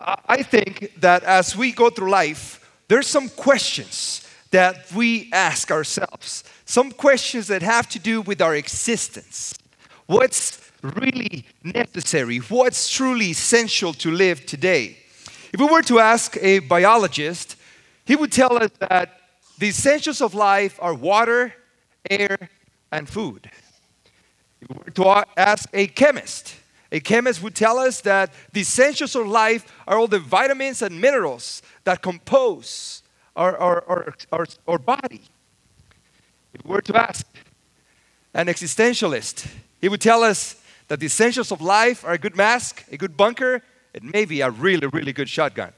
I think that as we go through life, there's some questions that we ask ourselves. Some questions that have to do with our existence. What's really necessary? What's truly essential to live today? If we were to ask a biologist, he would tell us that the essentials of life are water, air, and food. If we were to ask a chemist, a chemist would tell us that the essentials of life are all the vitamins and minerals that compose our, our, our, our, our body. If we were to ask an existentialist, he would tell us that the essentials of life are a good mask, a good bunker, and maybe a really, really good shotgun.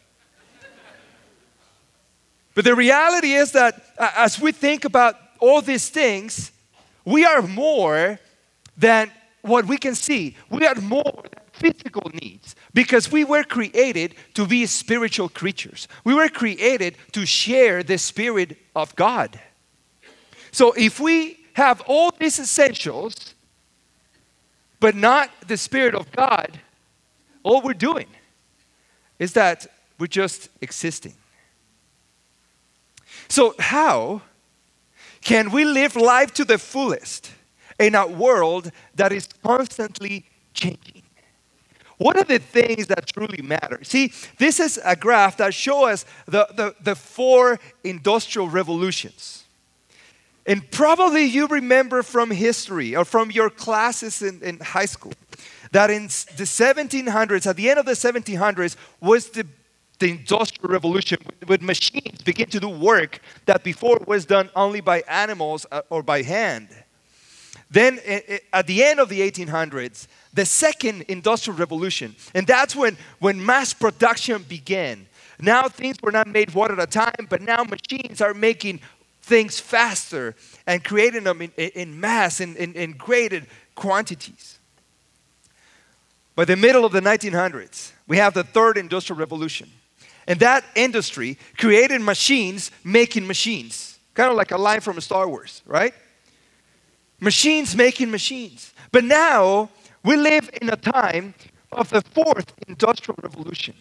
But the reality is that as we think about all these things, we are more than what we can see. We are more physical needs because we were created to be spiritual creatures. We were created to share the Spirit of God. So if we have all these essentials, but not the Spirit of God, all we're doing is that we're just existing. So, how can we live life to the fullest in a world that is constantly changing? What are the things that truly matter? See, this is a graph that shows us the, the, the four industrial revolutions. And probably you remember from history or from your classes in, in high school that in the 1700s, at the end of the 1700s, was the, the industrial revolution with machines begin to do work that before was done only by animals uh, or by hand. Then i- i- at the end of the 1800s, the second industrial revolution, and that's when, when mass production began. Now things were not made one at a time, but now machines are making things faster and creating them in, in mass, in, in, in greater quantities. By the middle of the 1900s, we have the third industrial revolution. And that industry created machines making machines, kind of like a line from Star Wars, right? Machines making machines. But now we live in a time of the fourth industrial revolution.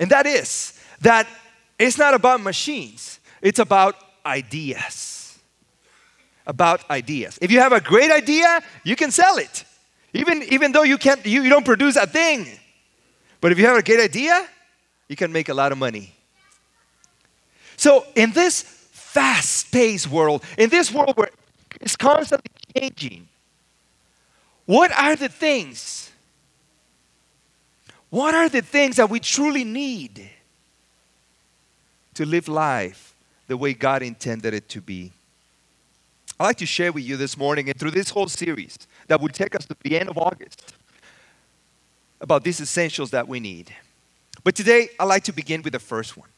And that is that it's not about machines, it's about ideas. About ideas. If you have a great idea, you can sell it. Even, even though you, can't, you, you don't produce a thing. But if you have a great idea, you can make a lot of money. So, in this fast paced world, in this world where it's constantly changing, what are the things? What are the things that we truly need to live life the way God intended it to be? I'd like to share with you this morning and through this whole series that will take us to the end of August about these essentials that we need. But today, I'd like to begin with the first one.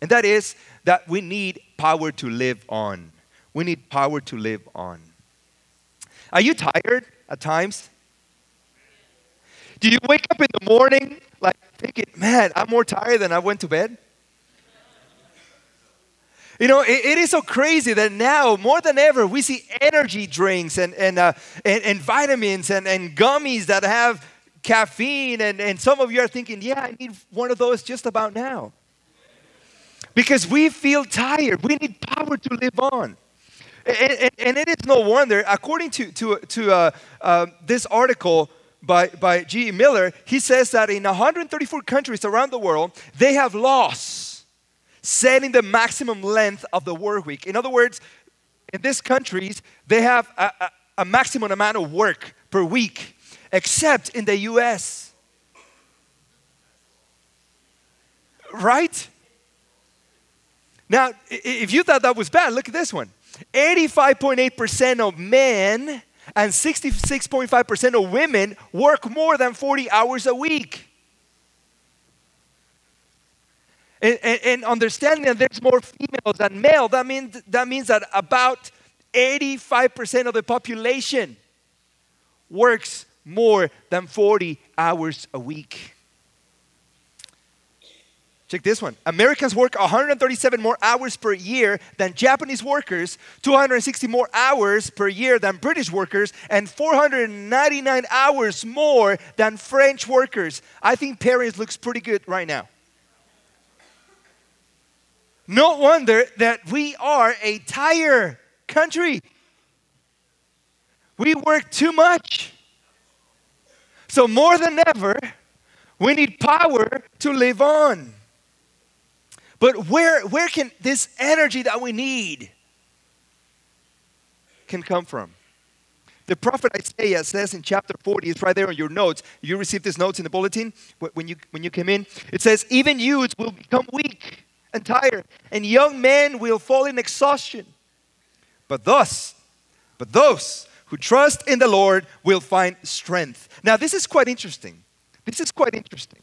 And that is that we need power to live on. We need power to live on. Are you tired at times? Do you wake up in the morning like thinking, man, I'm more tired than I went to bed? You know, it, it is so crazy that now, more than ever, we see energy drinks and, and, uh, and, and vitamins and, and gummies that have caffeine. And, and some of you are thinking, yeah, I need one of those just about now. Because we feel tired. We need power to live on. And, and, it is no wonder, according to, to, to uh, uh, this article by, by G.E. Miller, he says that in 134 countries around the world, they have laws setting the maximum length of the work week. In other words, in these countries, they have a, a, a maximum amount of work per week, except in the US. Right? Now, if you thought that was bad, look at this one 85.8% of men and 66.5% of women work more than 40 hours a week. And, and, and understanding that there's more females than male, that means, that means that about 85% of the population works more than 40 hours a week. Check this one. Americans work 137 more hours per year than Japanese workers, 260 more hours per year than British workers, and 499 hours more than French workers. I think Paris looks pretty good right now. No wonder that we are a tired country. We work too much. So, more than ever, we need power to live on. But where, where can this energy that we need can come from? The prophet Isaiah says in chapter 40, it's right there on your notes. You received these notes in the bulletin when you, when you came in. It says, Even youths will become weak and tired, and young men will fall in exhaustion. But thus, but those who trust in the Lord will find strength. Now, this is quite interesting. This is quite interesting.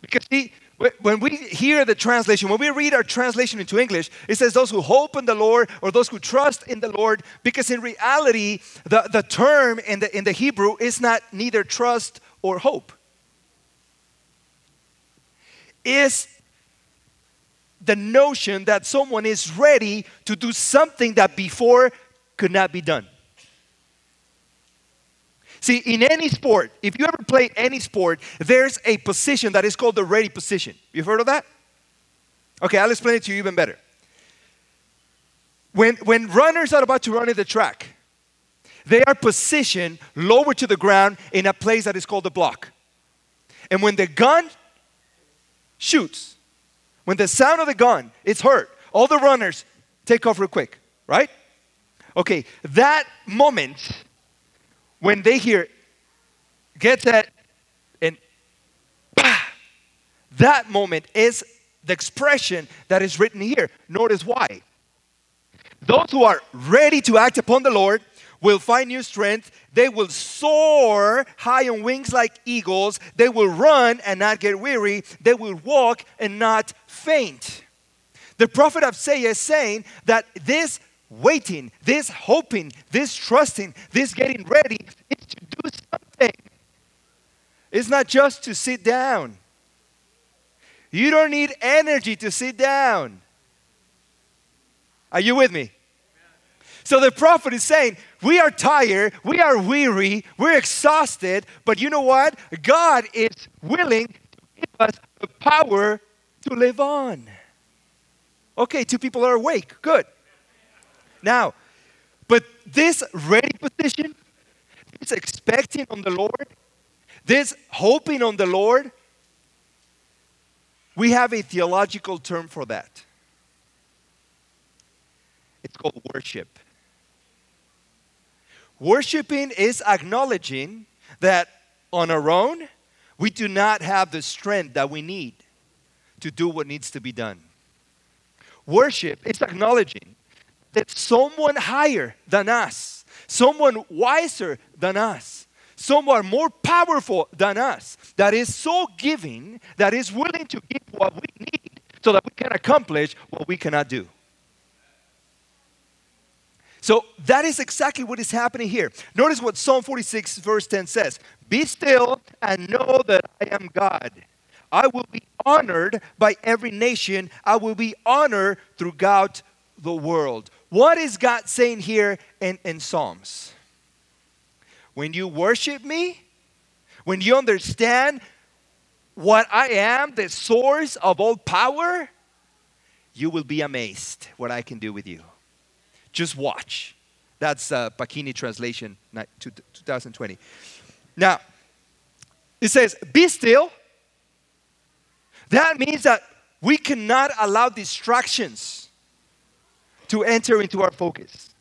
Because see, when we hear the translation, when we read our translation into English, it says those who hope in the Lord or those who trust in the Lord, because in reality, the, the term in the, in the Hebrew is not neither trust or hope. Is the notion that someone is ready to do something that before could not be done. See, in any sport, if you ever play any sport, there's a position that is called the ready position. You've heard of that? Okay, I'll explain it to you even better. When, when runners are about to run in the track, they are positioned lower to the ground in a place that is called the block. And when the gun shoots, when the sound of the gun is heard, all the runners take off real quick, right? Okay, that moment when they hear get that and bah, that moment is the expression that is written here. Notice why. Those who are ready to act upon the Lord will find new strength. They will soar high on wings like eagles. They will run and not get weary. They will walk and not faint. The prophet Isaiah is saying that this waiting, this hoping, this trusting, this getting ready is to do something. It's not just to sit down. You don't need energy to sit down. Are you with me? So the prophet is saying, We are tired, we are weary, we're exhausted, but you know what? God is willing to give us the power to live on. Okay, two people are awake. Good. Now, but this ready position, this expecting on the Lord, this hoping on the Lord, we have a theological term for that. It's called worship. Worshiping is acknowledging that on our own, we do not have the strength that we need to do what needs to be done. Worship is acknowledging that someone higher than us, someone wiser than us, someone more powerful than us, that is so giving, that is willing to give what we need so that we can accomplish what we cannot do. So that is exactly what is happening here. Notice what Psalm 46, verse 10 says Be still and know that I am God. I will be honored by every nation, I will be honored throughout the world. What is God saying here in, in Psalms? When you worship me, when you understand what I am, the source of all power, you will be amazed what I can do with you. Just watch. That's uh, Paquini translation 2020. Now, it says, Be still. That means that we cannot allow distractions to enter into our focus.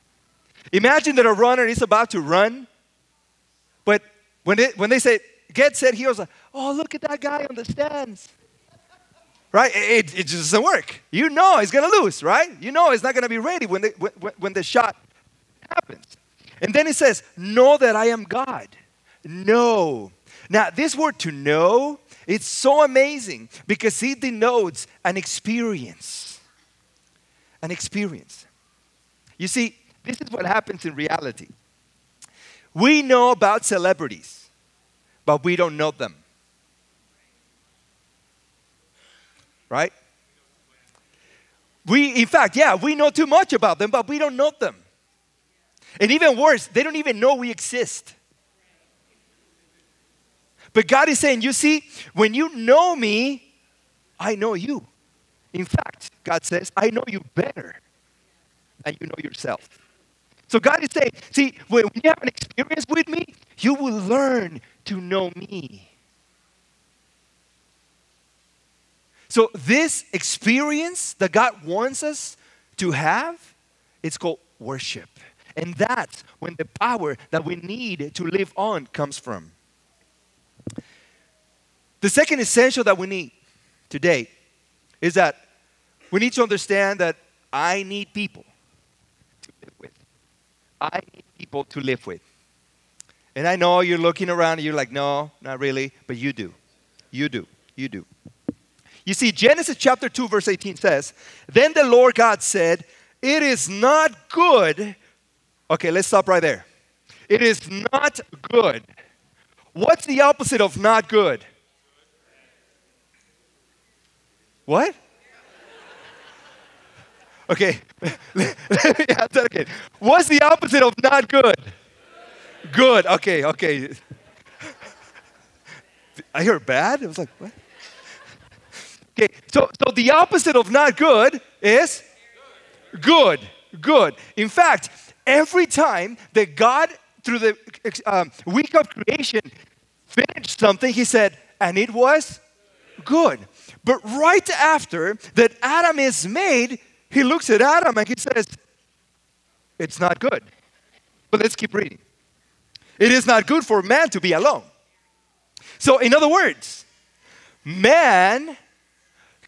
Imagine that a runner is about to run, but when, it, when they say, get set, he was like, oh, look at that guy on the stands. Right? It, it just doesn't work. You know he's going to lose, right? You know he's not going to be ready when, when, when the shot happens. And then he says, Know that I am God. Know. Now, this word to know, it's so amazing because it denotes an experience an experience. You see, this is what happens in reality. We know about celebrities, but we don't know them. Right? We, in fact, yeah, we know too much about them, but we don't know them. And even worse, they don't even know we exist. But God is saying, you see, when you know me, I know you. In fact, God says, I know you better than you know yourself. So God is saying, see, when you have an experience with me, you will learn to know me. So this experience that God wants us to have, it's called worship. And that's when the power that we need to live on comes from. The second essential that we need today is that we need to understand that I need people to live with. I need people to live with. And I know you're looking around and you're like, no, not really, but you do. You do. You do. You see, Genesis chapter 2, verse 18 says, Then the Lord God said, It is not good. Okay, let's stop right there. It is not good. What's the opposite of not good? What? Okay, let me ask that again. What's the opposite of not good? Good. Okay, okay. I hear bad. I was like, what? Okay, so, so the opposite of not good is good. Good. In fact, every time that God, through the um, week of creation, finished something, He said, and it was good. But right after that Adam is made, He looks at Adam and He says, it's not good. But let's keep reading. It is not good for man to be alone. So, in other words, man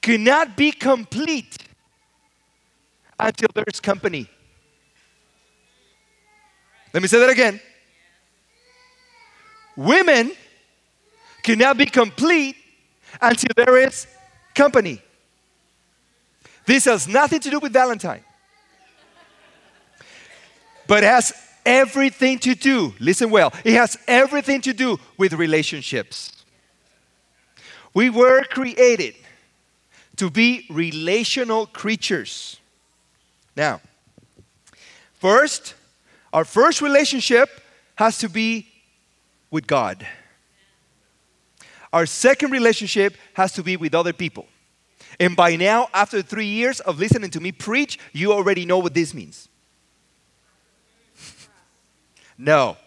cannot be complete until there's company. Let me say that again. Women cannot be complete until there is company. This has nothing to do with Valentine, but has everything to do, listen well, it has everything to do with relationships. We were created to be relational creatures. Now, first, our first relationship has to be with God. Our second relationship has to be with other people. And by now, after three years of listening to me preach, you already know what this means. no.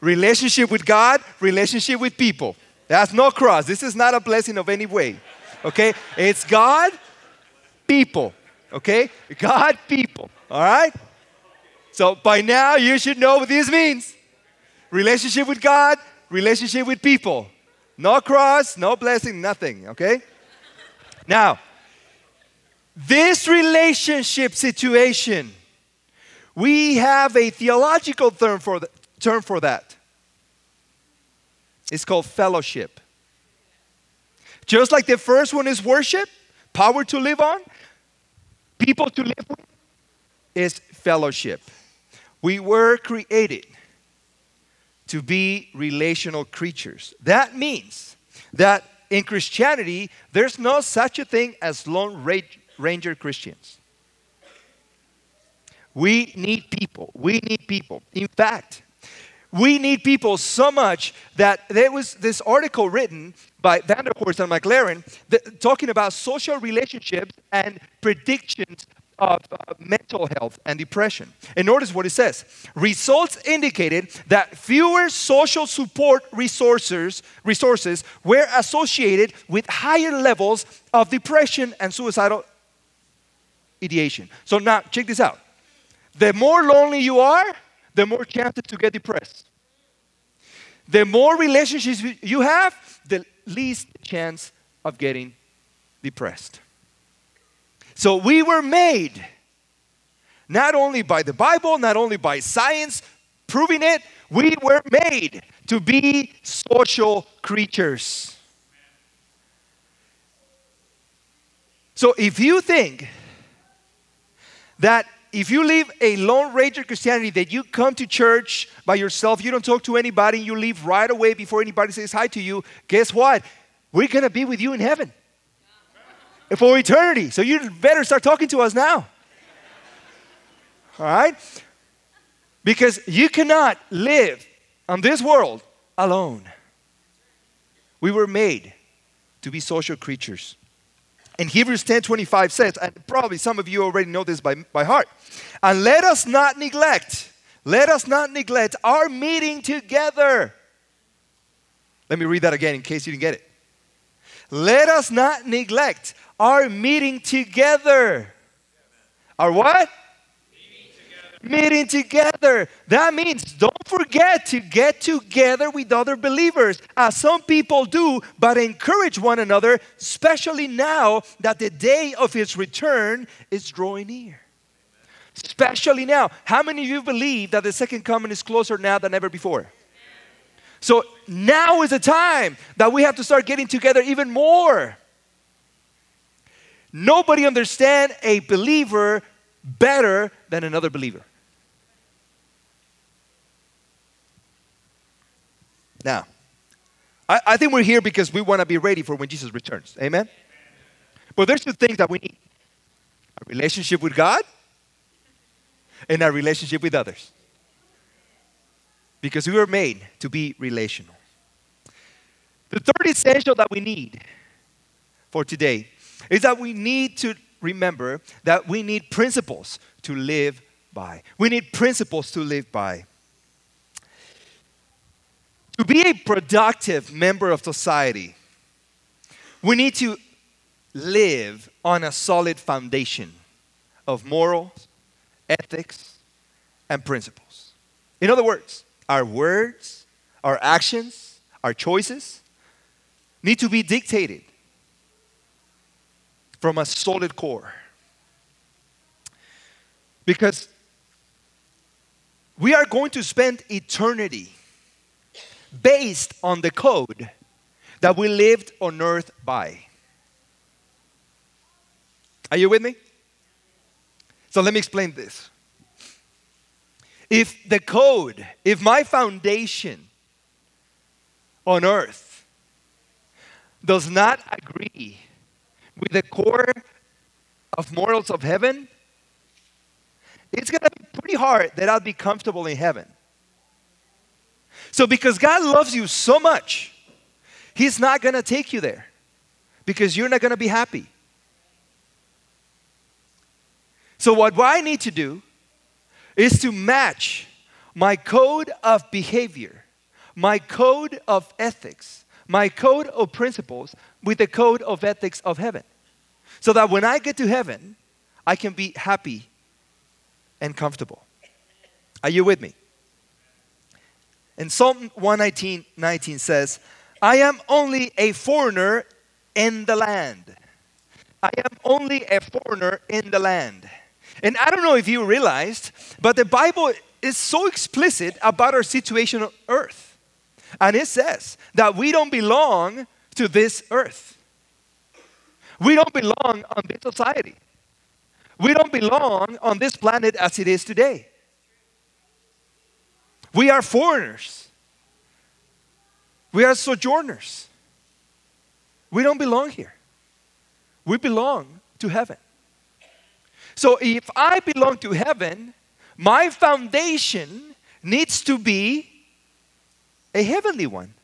Relationship with God, relationship with people. That's no cross. This is not a blessing of any way. Okay? It's God, people. Okay? God, people. All right? So by now, you should know what this means relationship with God, relationship with people. No cross, no blessing, nothing. Okay? Now, this relationship situation, we have a theological term for, term for that. It's called fellowship. Just like the first one is worship, power to live on, people to live with, is fellowship. We were created to be relational creatures. That means that in Christianity, there's no such a thing as Lone Ranger Christians. We need people. We need people. In fact, we need people so much that there was this article written by Vanderhorst and McLaren that, talking about social relationships and predictions of uh, mental health and depression. And notice what it says. Results indicated that fewer social support resources, resources were associated with higher levels of depression and suicidal ideation. So now check this out. The more lonely you are, the more chances to get depressed. The more relationships you have, the least chance of getting depressed. So we were made not only by the Bible, not only by science proving it, we were made to be social creatures. So if you think that if you live a lone ranger Christianity, that you come to church by yourself, you don't talk to anybody, you leave right away before anybody says hi to you, guess what? We're going to be with you in heaven for eternity. So you better start talking to us now. All right? Because you cannot live on this world alone. We were made to be social creatures. And Hebrews 10:25 says, and probably some of you already know this by, by heart, and let us not neglect, let us not neglect our meeting together. Let me read that again in case you didn't get it. Let us not neglect our meeting together. Are what? meeting together. That means don't forget to get together with other believers, as some people do, but encourage one another, especially now that the day of his return is drawing near. Especially now. How many of you believe that the second coming is closer now than ever before? So now is the time that we have to start getting together even more. Nobody understands a believer better than another believer. Now, I, I think we're here because we want to be ready for when Jesus returns. Amen? But there's two things that we need a relationship with God and a relationship with others. Because we were made to be relational. The third essential that we need for today is that we need to remember that we need principles to live by. We need principles to live by. To be a productive member of society, we need to live on a solid foundation of morals, ethics, and principles. In other words, our words, our actions, our choices need to be dictated from a solid core. Because we are going to spend eternity based on the code that we lived on earth by. Are you with me? So let me explain this. If the code, if my foundation on earth does not agree with the core of morals of heaven, it's going to be pretty hard that I'll be comfortable in heaven. So, because God loves you so much, He's not going to take you there because you're not going to be happy. So, what I need to do is to match my code of behavior, my code of ethics, my code of principles with the code of ethics of heaven. So that when I get to heaven, I can be happy and comfortable. Are you with me? And Psalm 119 19 says, I am only a foreigner in the land. I am only a foreigner in the land. And I don't know if you realized, but the Bible is so explicit about our situation on earth. And it says that we don't belong to this earth. We don't belong on this society. We don't belong on this planet as it is today. We are foreigners. We are sojourners. We don't belong here. We belong to heaven. So if I belong to heaven, my foundation needs to be a heavenly one.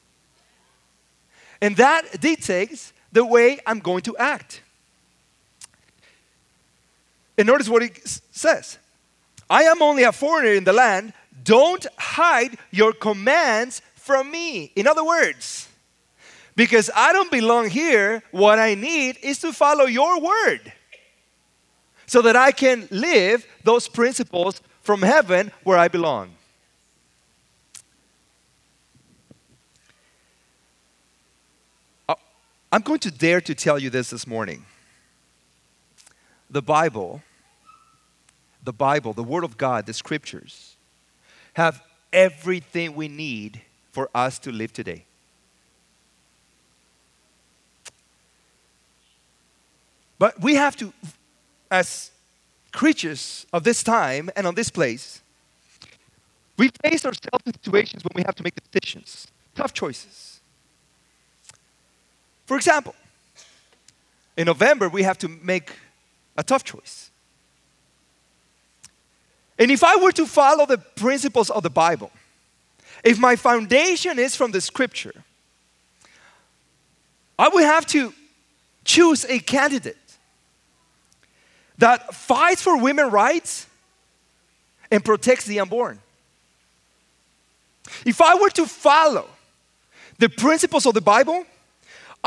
And that dictates the way I'm going to act. And notice what he says I am only a foreigner in the land, don't hide your commands from me. In other words, because I don't belong here, what I need is to follow your word so that I can live those principles from heaven where I belong. I'm going to dare to tell you this this morning. The Bible the Bible, the Word of God, the Scriptures, have everything we need for us to live today. But we have to, as creatures of this time and on this place, we face ourselves in situations when we have to make decisions, tough choices. For example, in November, we have to make a tough choice. And if I were to follow the principles of the Bible, if my foundation is from the scripture, I would have to choose a candidate that fights for women's rights and protects the unborn. If I were to follow the principles of the Bible,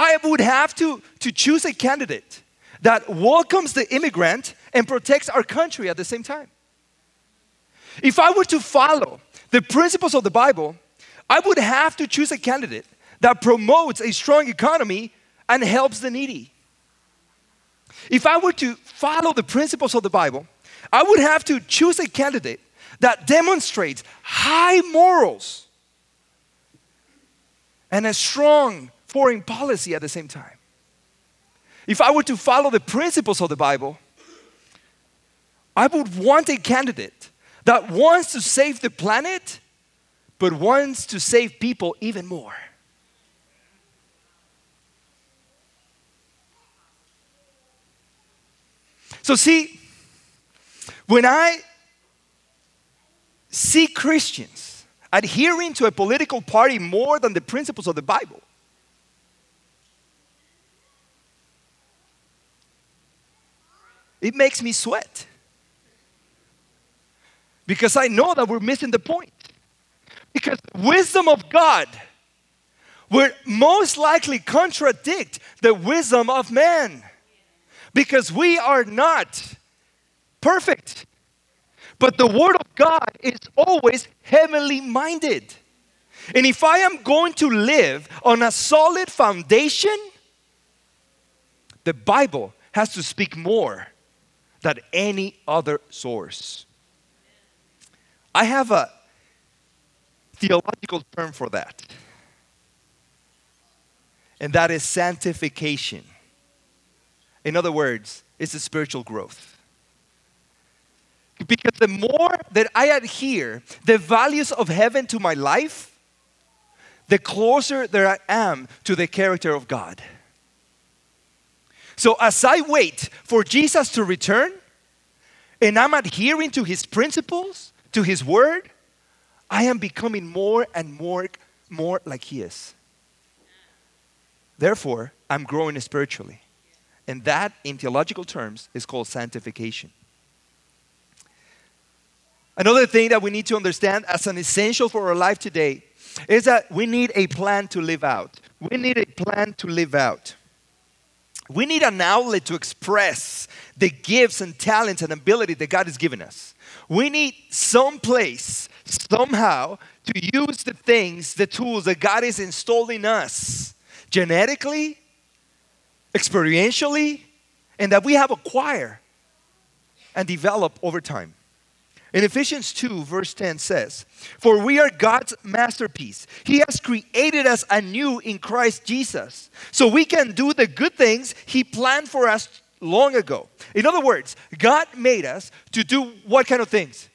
I would have to, to choose a candidate that welcomes the immigrant and protects our country at the same time. If I were to follow the principles of the Bible, I would have to choose a candidate that promotes a strong economy and helps the needy. If I were to follow the principles of the Bible, I would have to choose a candidate that demonstrates high morals and a strong foreign policy at the same time. If I were to follow the principles of the Bible, I would want a candidate that wants to save the planet, but wants to save people even more. So, see, when I see Christians adhering to a political party more than the principles of the Bible, it makes me sweat. Because I know that we're missing the point. Because wisdom of God would most likely contradict the wisdom of man. Because we are not perfect. But the Word of God is always heavenly minded. And if I am going to live on a solid foundation, the Bible has to speak more than any other source. I have a theological term for that, and that is sanctification. In other words, it's a spiritual growth. Because the more that I adhere the values of heaven to my life, the closer that I am to the character of God. So as I wait for Jesus to return and I'm adhering to his principles, to his word, I am becoming more and more more like he is. Therefore, I'm growing spiritually. And that, in theological terms, is called sanctification. Another thing that we need to understand as an essential for our life today is that we need a plan to live out. We need a plan to live out. We need an outlet to express the gifts and talents and ability that God has given us. We need some place, somehow, to use the things, the tools that God is installing us genetically, experientially, and that we have acquired and developed over time. In Ephesians 2, verse 10 says, For we are God's masterpiece. He has created us anew in Christ Jesus, so we can do the good things He planned for us long ago. In other words, God made us to do what kind of things?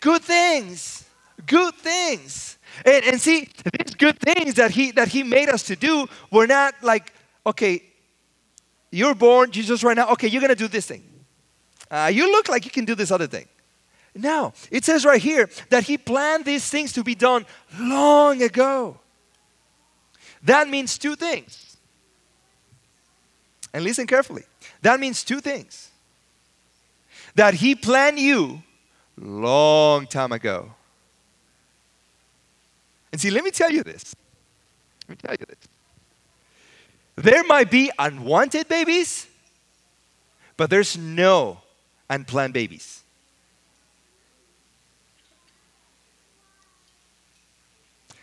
Good things. Good things. And, and see, these good things that he that he made us to do were not like, okay, you're born, Jesus, right now. Okay, you're gonna do this thing. Uh, you look like you can do this other thing. No, it says right here that he planned these things to be done long ago. That means two things. And listen carefully. That means two things. That he planned you long time ago. And see, let me tell you this. Let me tell you this. There might be unwanted babies, but there's no unplanned babies.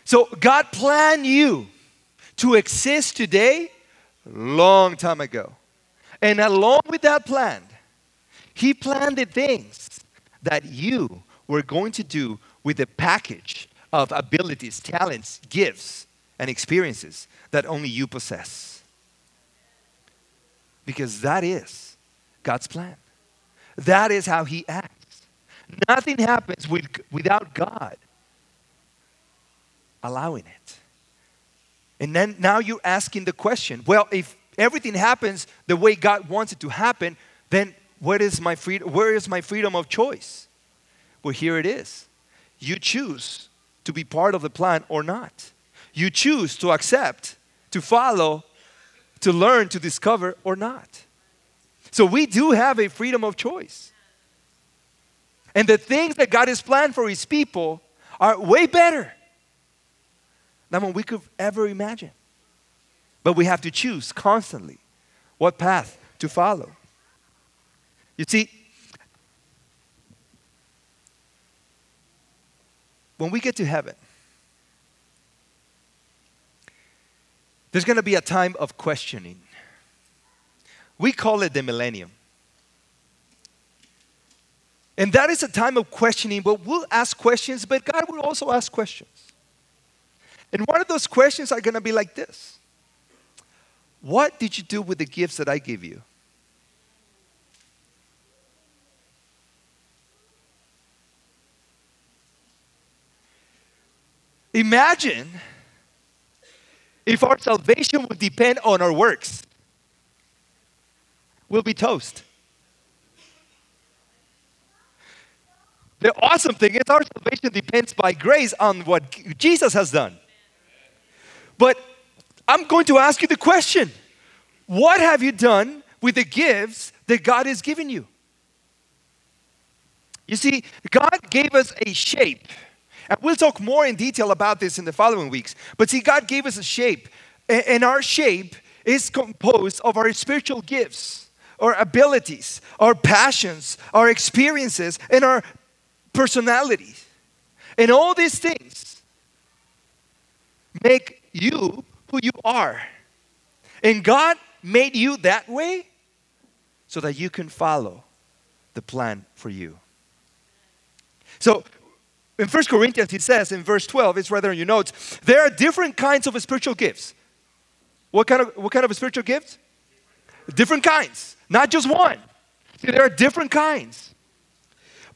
So God planned you to exist today long time ago. And along with that plan, He planned the things that you were going to do with the package of abilities, talents, gifts, and experiences that only you possess. Because that is God's plan. That is how He acts. Nothing happens with, without God allowing it. And then now you're asking the question well, if everything happens the way God wants it to happen, then what is my freedom, where is my freedom of choice? Well, here it is. You choose to be part of the plan or not. You choose to accept, to follow, to learn, to discover or not. So we do have a freedom of choice. And the things that God has planned for His people are way better than what we could ever imagine. But we have to choose constantly what path to follow. You see, when we get to heaven, there's going to be a time of questioning. We call it the millennium. And that is a time of questioning, but we'll ask questions, but God will also ask questions. And one of those questions are going to be like this What did you do with the gifts that I gave you? Imagine if our salvation would depend on our works. We'll be toast. The awesome thing is our salvation depends by grace on what Jesus has done. But I'm going to ask you the question What have you done with the gifts that God has given you? You see, God gave us a shape and we'll talk more in detail about this in the following weeks. But see, God gave us a shape, and our shape is composed of our spiritual gifts, our abilities, our passions, our experiences, and our personalities. And all these things make you who you are. And God made you that way so that you can follow the plan for you. So in 1 Corinthians, he says in verse 12, it's rather in your notes, there are different kinds of spiritual gifts. What kind of, what kind of spiritual gifts? Different kinds, not just one. See, there are different kinds.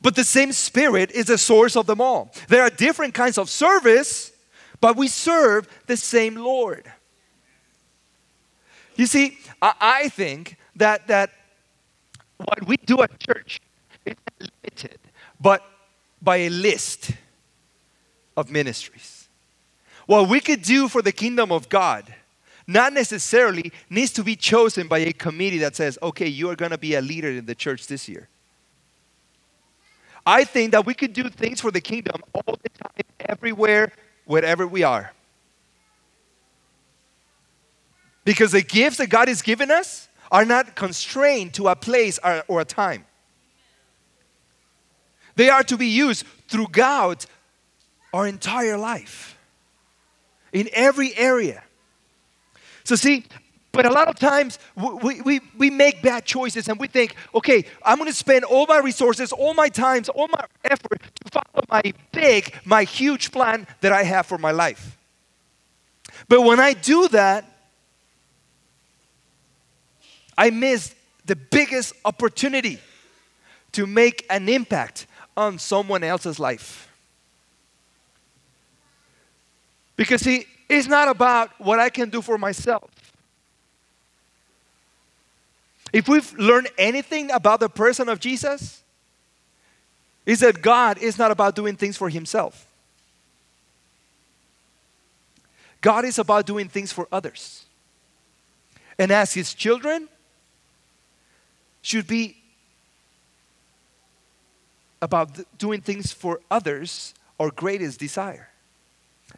But the same Spirit is the source of them all. There are different kinds of service, but we serve the same Lord. You see, I, I think that, that what we do at church is limited, but by a list of ministries. What we could do for the kingdom of God not necessarily needs to be chosen by a committee that says, okay, you are going to be a leader in the church this year. I think that we could do things for the kingdom all the time, everywhere, wherever we are. Because the gifts that God has given us are not constrained to a place or, or a time. They are to be used throughout our entire life, in every area. So, see, but a lot of times we, we, we make bad choices and we think, okay, I'm going to spend all my resources, all my times, all my effort to follow my big, my huge plan that I have for my life. But when I do that, I miss the biggest opportunity to make an impact on someone else's life. Because, see, it's not about what I can do for myself. If we've learned anything about the person of Jesus, is that God is not about doing things for himself. God is about doing things for others. And as his children, should be about doing things for others our greatest desire.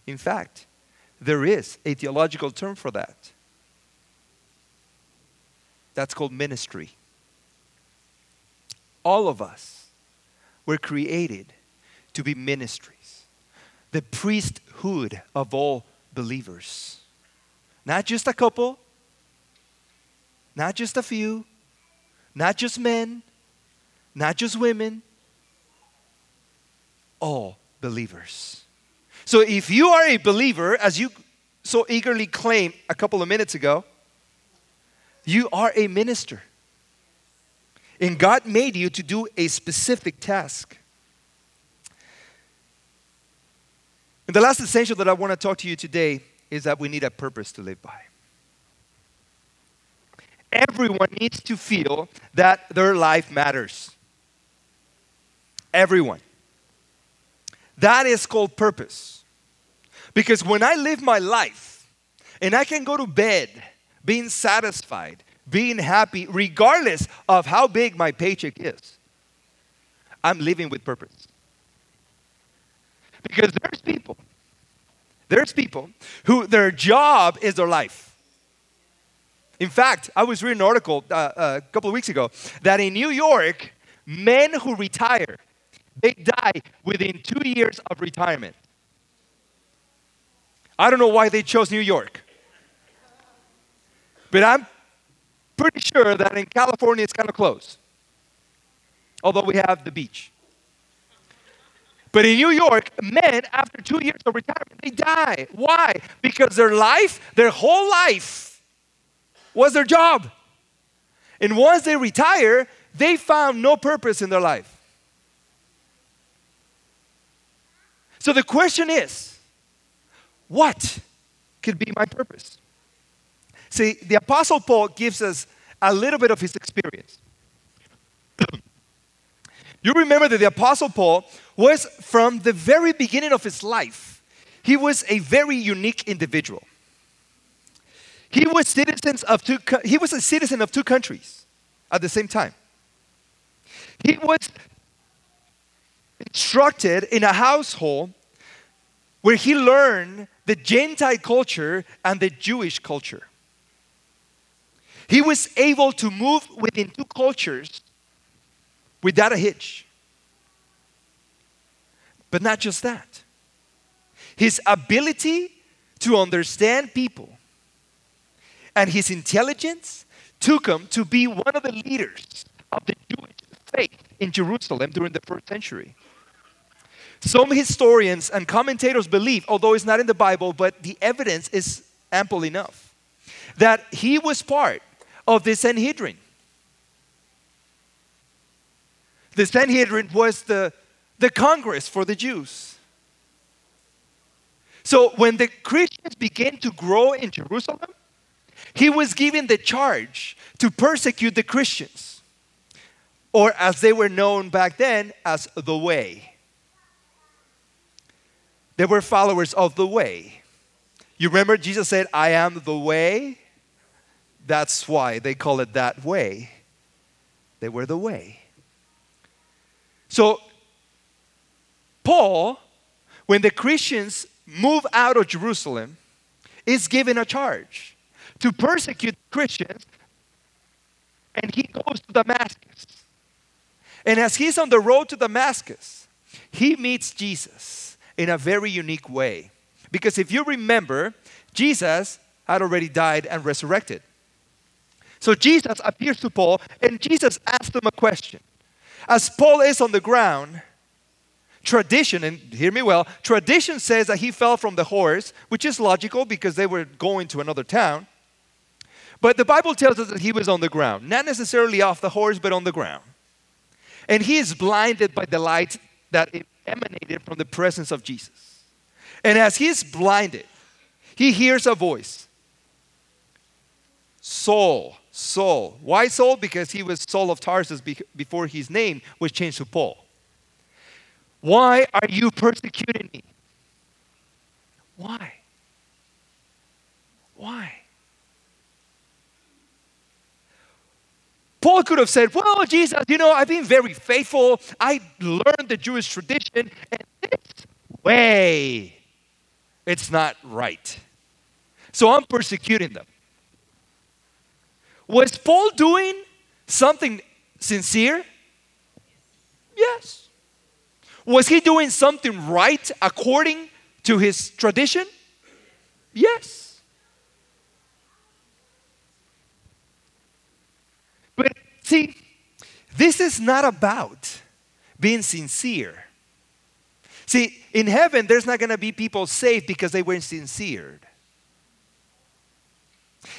In fact, there is a theological term for that. That's called ministry. All of us were created to be ministries, the priesthood of all believers. Not just a couple, not just a few, not just men, not just women, all believers. So if you are a believer, as you so eagerly claimed a couple of minutes ago, you are a minister. And God made you to do a specific task. And the last essential that I want to talk to you today is that we need a purpose to live by. Everyone needs to feel that their life matters. Everyone. That is called purpose. Because when I live my life and I can go to bed being satisfied, being happy regardless of how big my paycheck is. I'm living with purpose. Because there's people, there's people who their job is their life. In fact, I was reading an article uh, uh, a couple of weeks ago that in New York, men who retire, they die within two years of retirement. I don't know why they chose New York. But I'm pretty sure that in California it's kind of close. Although we have the beach. But in New York, men, after two years of retirement, they die. Why? Because their life, their whole life, was their job. And once they retire, they found no purpose in their life. So the question is what could be my purpose? See, the Apostle Paul gives us a little bit of his experience. you remember that the Apostle Paul was from the very beginning of his life, he was a very unique individual. He was citizens of two, he was a citizen of two countries at the same time. He was instructed in a household where he learned the Gentile culture and the Jewish culture. He was able to move within two cultures without a hitch. But not just that, his ability to understand people and his intelligence took him to be one of the leaders of the Jewish faith in Jerusalem during the first century. Some historians and commentators believe, although it's not in the Bible, but the evidence is ample enough, that he was part of the Sanhedrin. The Sanhedrin was the, the Congress for the Jews. So when the Christians began to grow in Jerusalem, he was given the charge to persecute the Christians, or as they were known back then, as the Way. They were followers of the Way. You remember Jesus said, I am the way, that's why they call it that way. They were the way. So, Paul, when the Christians move out of Jerusalem, is given a charge to persecute Christians, and he goes to Damascus. And as he's on the road to Damascus, he meets Jesus in a very unique way. Because if you remember, Jesus had already died and resurrected. So Jesus appears to Paul and Jesus asks him a question. As Paul is on the ground, tradition, and hear me well, tradition says that he fell from the horse, which is logical because they were going to another town. But the Bible tells us that he was on the ground, not necessarily off the horse, but on the ground. And he is blinded by the light that emanated from the presence of Jesus. And as he is blinded, he hears a voice Saul, Saul. Why Saul? Because he was Saul of Tarsus before his name was changed to Paul. Why are you persecuting me? Why? Why? Paul could have said, Well, Jesus, you know, I've been very faithful. I learned the Jewish tradition, and this way, it's not right. So I'm persecuting them. Was Paul doing something sincere? Yes. Was he doing something right according to his tradition? Yes. But see, this is not about being sincere. See, in heaven, there's not going to be people saved because they weren't sincere.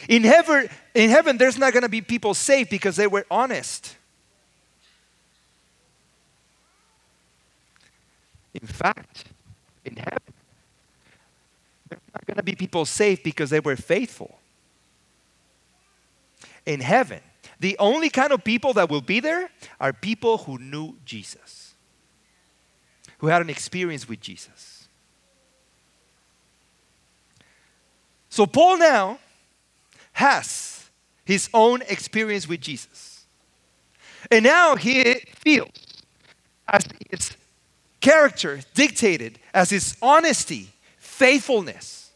In heaven, in heaven there's not going to be people saved because they were honest. In fact, in heaven, there's not going to be people saved because they were faithful. In heaven, the only kind of people that will be there are people who knew Jesus, who had an experience with Jesus. So, Paul now has his own experience with Jesus. And now he feels as his character dictated, as his honesty, faithfulness,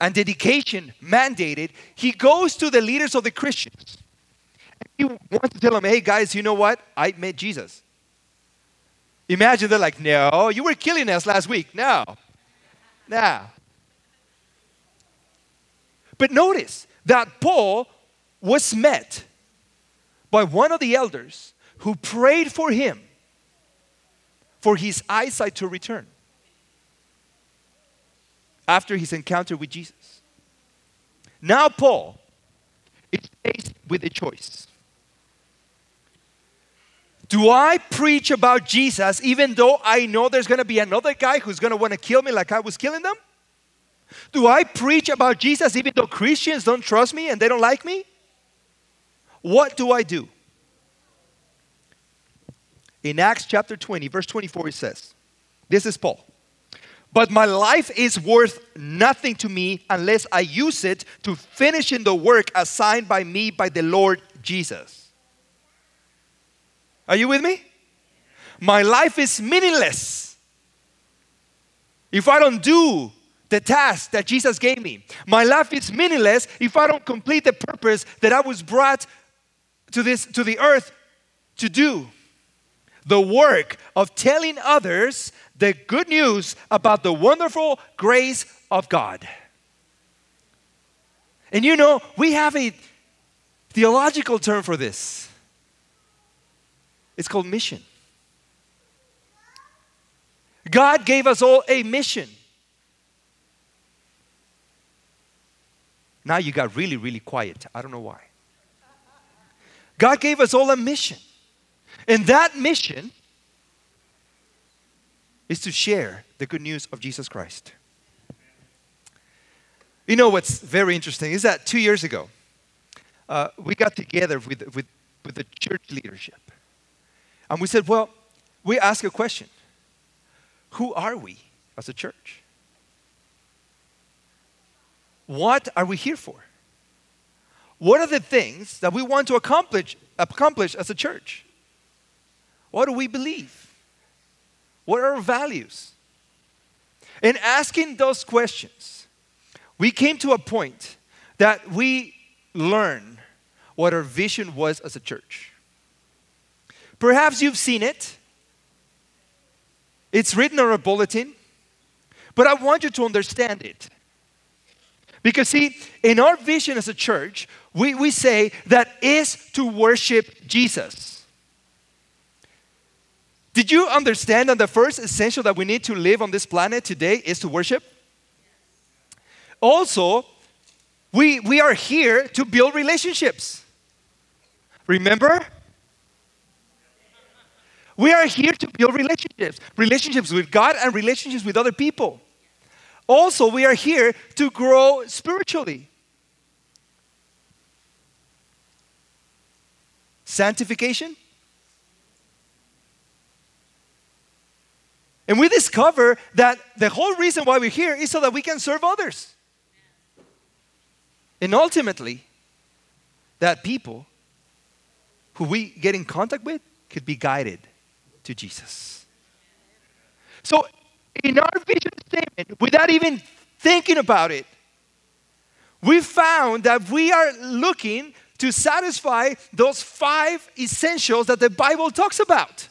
and dedication mandated, he goes to the leaders of the Christians. He wants to tell them, hey guys, you know what? I met Jesus. Imagine they're like, no, you were killing us last week. No. No. But notice that Paul was met by one of the elders who prayed for him for his eyesight to return after his encounter with Jesus. Now, Paul is faced with a choice. Do I preach about Jesus even though I know there's going to be another guy who's going to want to kill me like I was killing them? Do I preach about Jesus even though Christians don't trust me and they don't like me? What do I do? In Acts chapter 20, verse 24, it says, This is Paul. But my life is worth nothing to me unless I use it to finish in the work assigned by me by the Lord Jesus. Are you with me? My life is meaningless if I don't do the task that Jesus gave me. My life is meaningless if I don't complete the purpose that I was brought to this to the earth to do. The work of telling others the good news about the wonderful grace of God. And you know, we have a theological term for this. It's called mission. God gave us all a mission. Now you got really, really quiet. I don't know why. God gave us all a mission. And that mission is to share the good news of Jesus Christ. You know what's very interesting is that two years ago, uh, we got together with, with, with the church leadership. And we said, well, we ask a question Who are we as a church? What are we here for? What are the things that we want to accomplish, accomplish as a church? What do we believe? What are our values? In asking those questions, we came to a point that we learn what our vision was as a church. Perhaps you've seen it. It's written on a bulletin, but I want you to understand it. Because, see, in our vision as a church, we, we say that is to worship Jesus. Did you understand that the first essential that we need to live on this planet today is to worship? Also, we, we are here to build relationships. Remember? We are here to build relationships relationships with God and relationships with other people. Also, we are here to grow spiritually. Sanctification. And we discover that the whole reason why we're here is so that we can serve others. And ultimately, that people who we get in contact with could be guided to Jesus. So in our vision statement, without even thinking about it, we found that we are looking to satisfy those five essentials that the Bible talks about.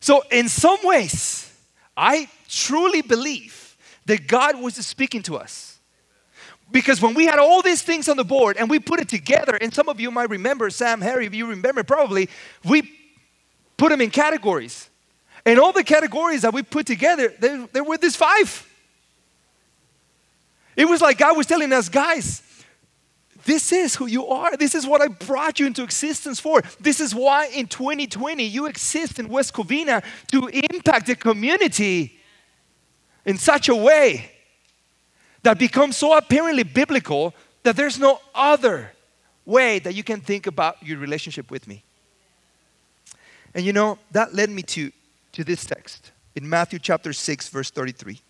So, in some ways, I truly believe that God was speaking to us. Because when we had all these things on the board and we put it together, and some of you might remember, Sam, Harry, if you remember probably, we put them in categories. And all the categories that we put together, there, were these five. It was like God was telling us, guys, this is who you are. This is what I brought you into existence for. This is why in 2020 you exist in West Covina to impact the community in such a way that becomes so apparently biblical that there's no other way that you can think about your relationship with me. And you know, that led me to to this text in Matthew chapter 6, verse 33.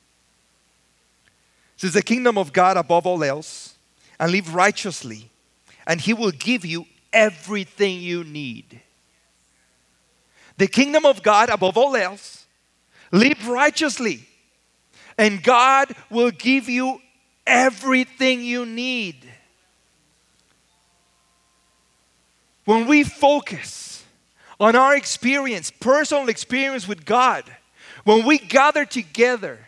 says the kingdom of God above all else and live righteously, and He will give you everything you need. The kingdom of God above all else, live righteously, and God will give you everything you need. When we focus on our experience, personal experience with God, when we gather together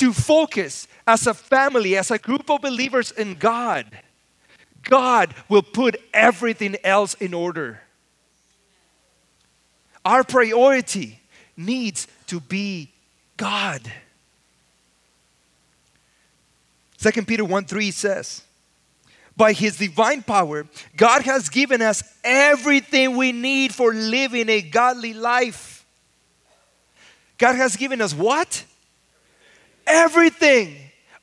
to focus as a family, as a group of believers in God, God will put everything else in order. Our priority needs to be God. 2 Peter 1 3 says, by his divine power, God has given us everything we need for living a godly life. God has given us what? Everything.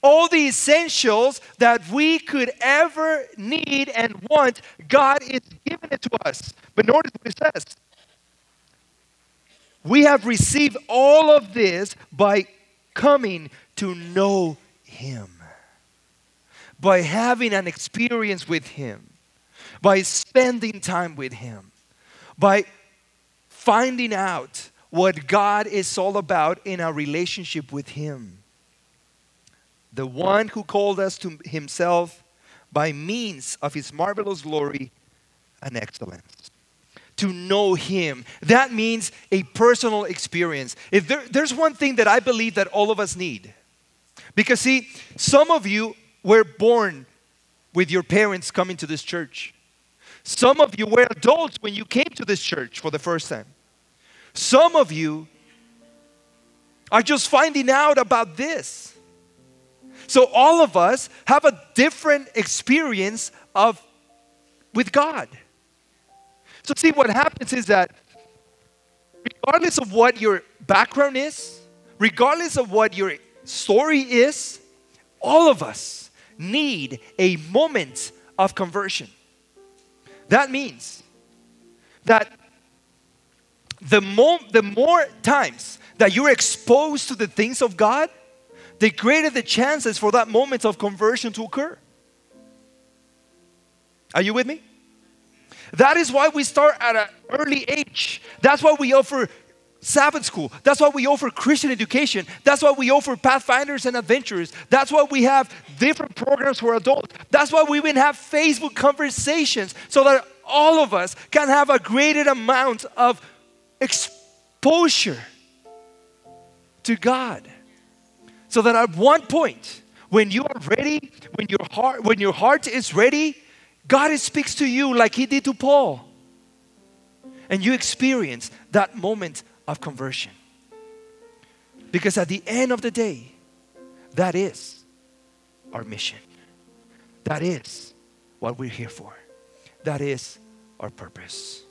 All the essentials that we could ever need and want, God is giving it to us. But notice what it says. We have received all of this by coming to know Him by having an experience with Him, by spending time with Him, by finding out what God is all about in our relationship with Him. The one who called us to Himself by means of His marvelous glory and excellence. To know Him. That means a personal experience. If there, there's one thing that I believe that all of us need, because see, some of you were born with your parents coming to this church. Some of you were adults when you came to this church for the first time. Some of you are just finding out about this. So all of us have a different experience of with God. So see what happens is that regardless of what your background is, regardless of what your story is, all of us need a moment of conversion. That means that the more, the more times that you're exposed to the things of God, the greater the chances for that moment of conversion to occur. Are you with me? That is why we start at an early age. That's why we offer Sabbath school. That's why we offer Christian education. That's why we offer Pathfinders and Adventurers. That's why we have different programs for adults. That's why we even have Facebook conversations so that all of us can have a greater amount of exposure to God. So that at one point, when you are ready, when your heart, when your heart is ready, God speaks to you like He did to Paul. And you experience that moment of conversion. Because at the end of the day, that is our mission. That is what we're here for. That is our purpose.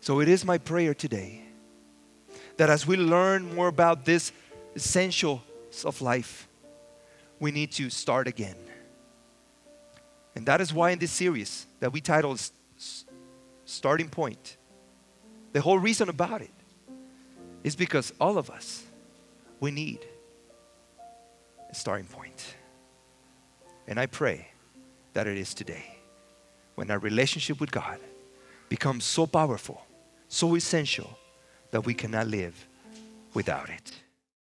So it is my prayer today that as we learn more about this essentials of life, we need to start again. And that is why in this series that we titled Starting Point, the whole reason about it is because all of us, we need a starting point. And I pray that it is today when our relationship with God becomes so powerful, so essential, that we cannot live without it.